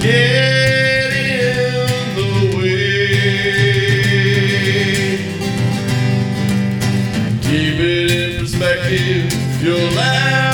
Get in the way. Keep it in perspective. Your life.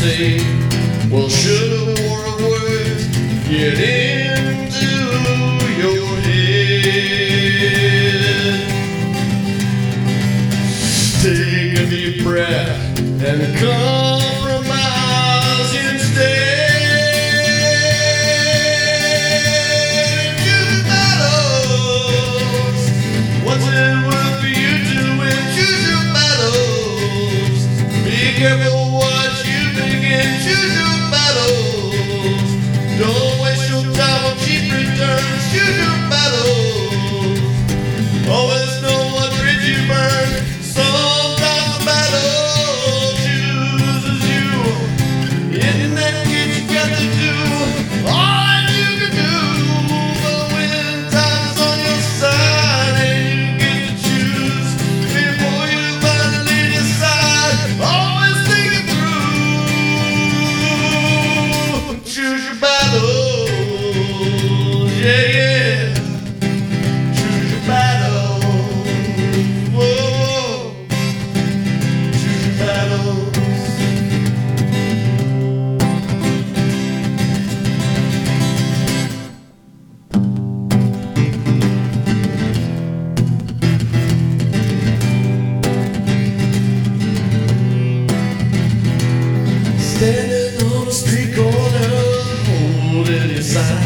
say, well, should a war of words get into your head? Take a deep breath and come. Standing on a street corner, holding a sign.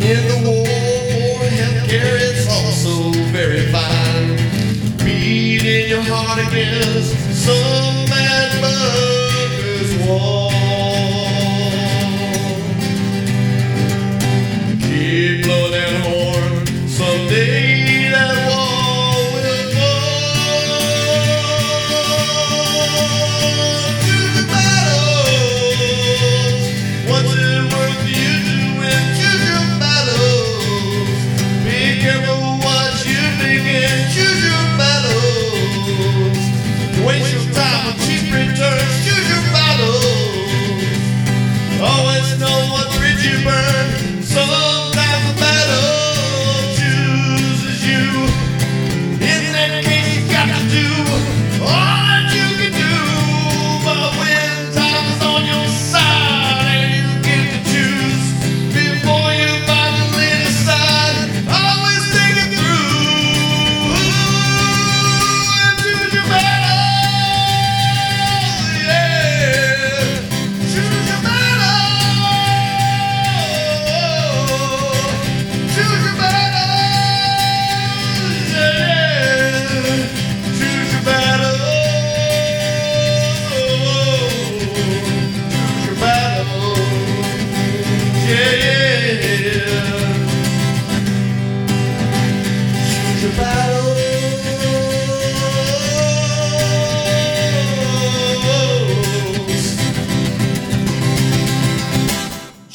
In the war for healthcare, it's also very fine. Beating your heart again.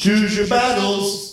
Choose your battles.